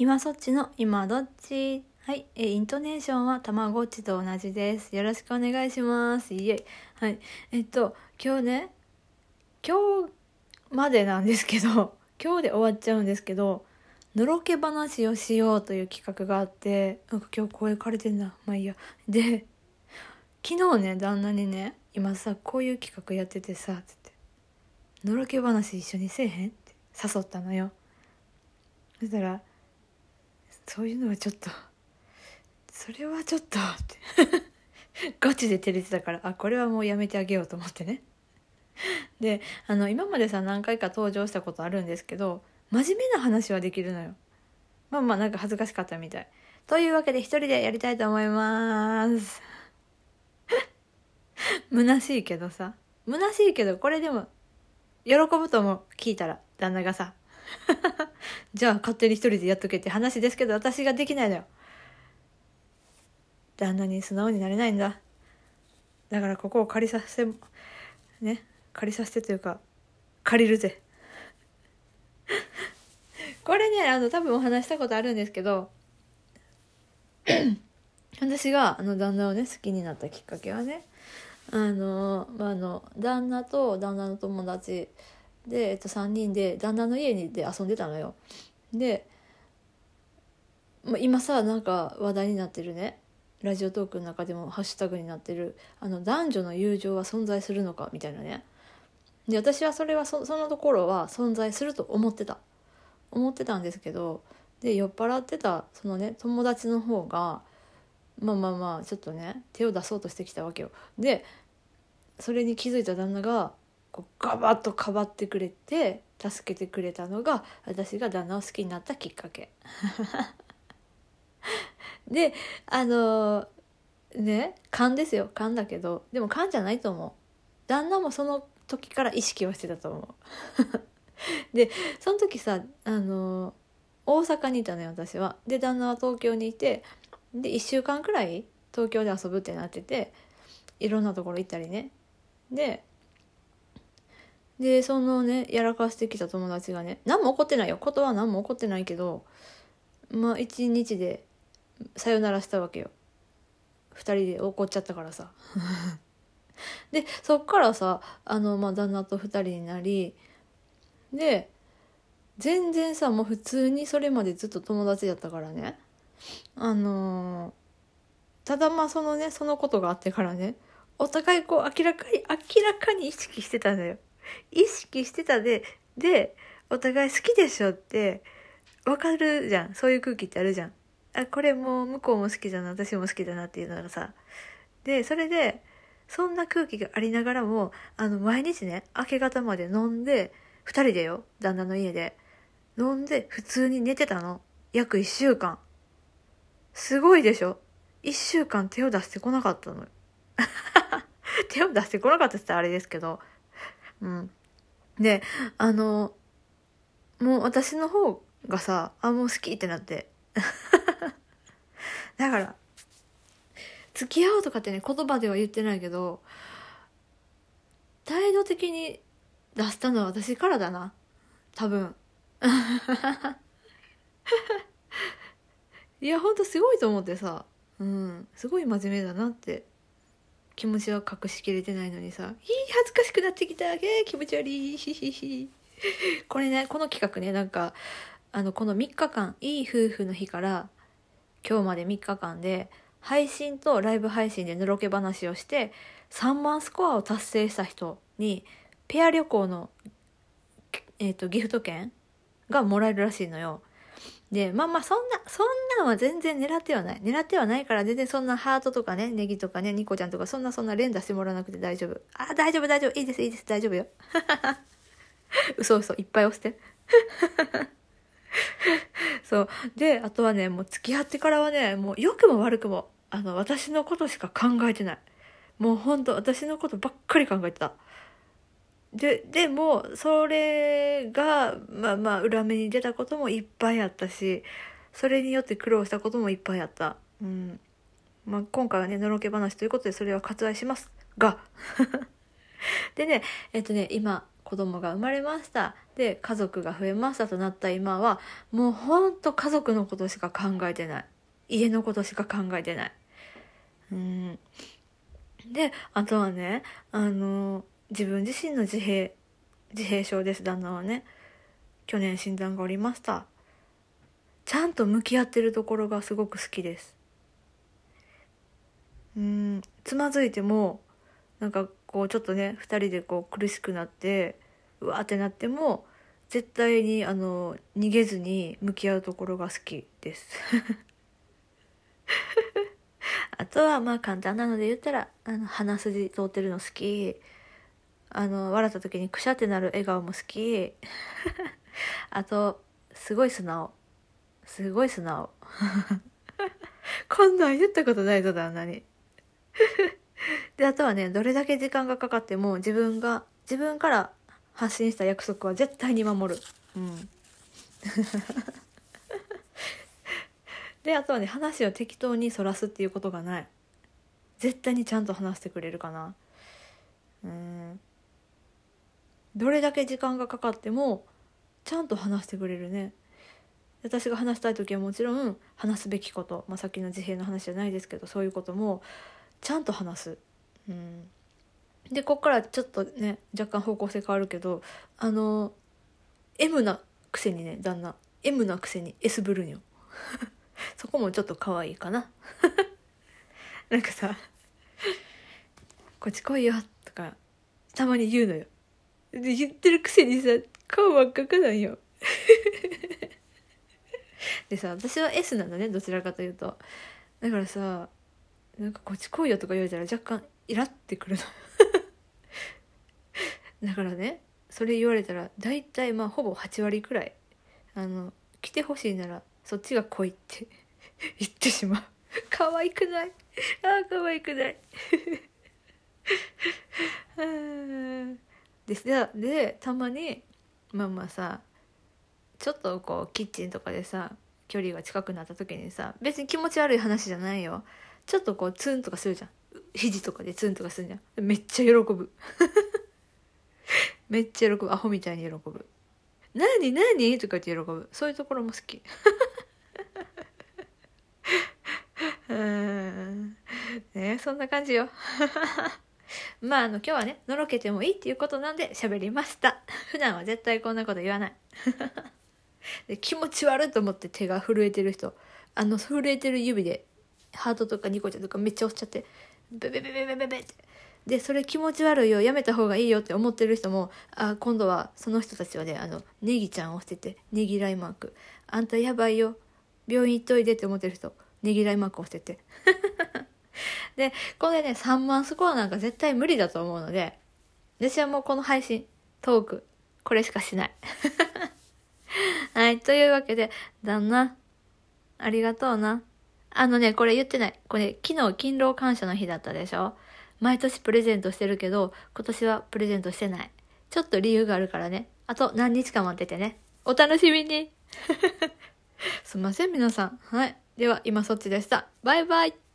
今そっちの今どっち？はい、えーイントネーションはたまごっちと同じです。よろしくお願いします。イエイ。はい。えっと、今日ね、今日までなんですけど、今日で終わっちゃうんですけど、のろけ話をしようという企画があって、なんか今日声枯れてんな。まあいいや。で、昨日ね、旦那にね、今さ、こういう企画やっててさ、つって、のろけ話一緒にせえへん？って誘ったのよ。そしたら、そういうのはちょっと、それはちょっとガチで照れてたからあこれはもうやめてあげようと思ってね。であの今までさ何回か登場したことあるんですけど真面目な話はできるのよ。まあまあなんか恥ずかしかったみたい。というわけで一人でやりたいと思います。虚しいけどさ。虚しいけどこれでも喜ぶと思う。聞いたら旦那がさ。じゃあ勝手に一人でやっとけって話ですけど私ができないのよ。旦那に素直になれないんだ。だからここを借りさせてね借りさせてというか借りるぜ。これねあの多分お話したことあるんですけど 私があの旦那をね好きになったきっかけはねあの,、まあ、あの旦那と旦那の友達で、えっと、3人で旦那の家にで遊んでたのよ。で、まあ、今さなんか話題になってるね。ラジオトークの中でもハッシュタグになってる。あの男女の友情は存在するのかみたいなね。で私はそれはそそのところは存在すると思ってた。思ってたんですけどで酔っ払ってたそのね友達の方がまあまあまあちょっとね手を出そうとしてきたわけよ。でそれに気づいた旦那がこうガバッとかばってくれて助けてくれたのが私が旦那を好きになったきっかけ。であのね勘ですよ。勘だけどでも勘じゃないと思う。旦那もその時から意識はしてたと思う。でその時さあの大阪にいたのよ私は。で旦那は東京にいてで1週間くらい東京で遊ぶってなってていろんなところ行ったりね。ででそのねやらかしてきた友達がね何も起こってないよ。ことは何も起こってないけどまあ一日でさよならしたわけよ。二人で怒っちゃったからさ。でそっからさあの、まあ、旦那と二人になりで全然さもう普通にそれまでずっと友達だったからね。あのーただまあそのねそのことがあってからねお互いこう明らかに明らかに意識してたのよ。意識してたででお互い好きでしょってわかるじゃん。そういう空気ってあるじゃん。あこれもう向こうも好きだな私も好きだなっていうのがさ。でそれでそんな空気がありながらもあの毎日ね明け方まで飲んで2人でよ旦那の家で。飲んで普通に寝てたの。約1週間。すごいでしょ。1週間手を出してこなかったのよ。手を出してこなかったって言ったらあれですけど。うん。であのもう私の方がさあもう好きってなって。だから付き合おうとかってね言葉では言ってないけど態度的に出したのは私からだな。多分。いやほんとすごいと思ってさ。うん。すごい真面目だなって気持ちは隠しきれてないのにさ「いい恥ずかしくなってきたえ、気持ち悪いヒヒヒ」これねこの企画ねなんかあのこの3日間いい夫婦の日から今日まで3日間で配信とライブ配信でのろけ話をして3万スコアを達成した人にペア旅行の、えー、とギフト券がもらえるらしいのよ。でまあまあそんなそんなんは全然狙ってはない。狙ってはないから全然そんなハートとかねネギとかねニコちゃんとかそんなそんな連打してもらわなくて大丈夫。あ大丈夫大丈夫。いいですいいです。大丈夫よ。嘘嘘。いっぱい押して。そう。であとはねもう付き合ってからはねもう良くも悪くもあの私のことしか考えてない。もうほんと私のことばっかり考えてた。ででもそれがまあまあ裏目に出たこともいっぱいあったしそれによって苦労したこともいっぱいあった、うん。まあ、今回はねのろけ話ということでそれは割愛しますが。でねえっとね今子供が生まれました。で家族が増えましたとなった今はもうほんと家族のことしか考えてない。家のことしか考えてない。うん。であとはねあの自分自身の自閉自閉症です旦那はね。去年診断がおりました。ちゃんと向き合ってるところがすごく好きです。うんつまずいてもなんかこうちょっとね2人でこう苦しくなってうわーってなっても絶対にあの逃げずに向き合うところが好きです。あとはまあ簡単なので言ったらあの鼻筋通ってるの好き。あの笑った時にくしゃってなる笑顔も好き。あとすごい素直。すごい素直。こんなん言ったことないぞ旦那に。であとはねどれだけ時間がかかっても自分が自分から発信した約束は絶対に守る。うん。であとはね話を適当にそらすっていうことがない。絶対にちゃんと話してくれるかなうんどれだけ時間がかかってもちゃんと話してくれるね。私が話したい時はもちろん話すべきこと、まあ、さっきの自閉の話じゃないですけどそういうこともちゃんと話す。うん、でこっからちょっとね若干方向性変わるけどあの M なくせにね旦那。M なくせに S ブルニョそこもちょっと可愛いかな。なんかさ「こっち来いよ」とかたまに言うのよ。で言ってるくせにさ顔真っ赤かなんよ。でさ私は S なのねどちらかというと。だからさなんかこっち来いよとか言われたら若干イラってくるの。だからねそれ言われたら大体まあほぼ8割くらいあの来てほしいならそっちが来いって 言ってしまう。可愛くない？ああ可愛くない。ででたまにまあまあさちょっとこうキッチンとかでさ距離が近くなった時にさ別に気持ち悪い話じゃないよ。ちょっとこうツンとかするじゃん。肘とかでツンとかするじゃん。めっちゃ喜ぶ。めっちゃ喜ぶ。アホみたいに喜ぶ「何何?」とか言って喜ぶ。そういうところも好き。うん。ねそんな感じよ。まああの今日はねのろけてもいいっていうことなんで喋りました。普段は絶対こんなこと言わない。で気持ち悪いと思って手が震えてる人。あの震えてる指でハートとかニコちゃんとかめっちゃ押しちゃってベベベベベベベって。でそれ気持ち悪いよやめた方がいいよって思ってる人もあ今度はその人たちはねあのネギちゃんを押しててネギライマーク。あんたやばいよ病院行っといでって思ってる人ネギライマーク押してて。でこれね3万スコアなんか絶対無理だと思うので私はもうこの配信トークこれしかしない はいというわけで旦那ありがとうなあのね、これ言ってない。これ、昨日勤労感謝の日だったでしょ毎年プレゼントしてるけど、今年はプレゼントしてない。ちょっと理由があるからね。あと何日か待っててね。お楽しみに すいません、皆さん。はい。では、今そっちでした。バイバイ。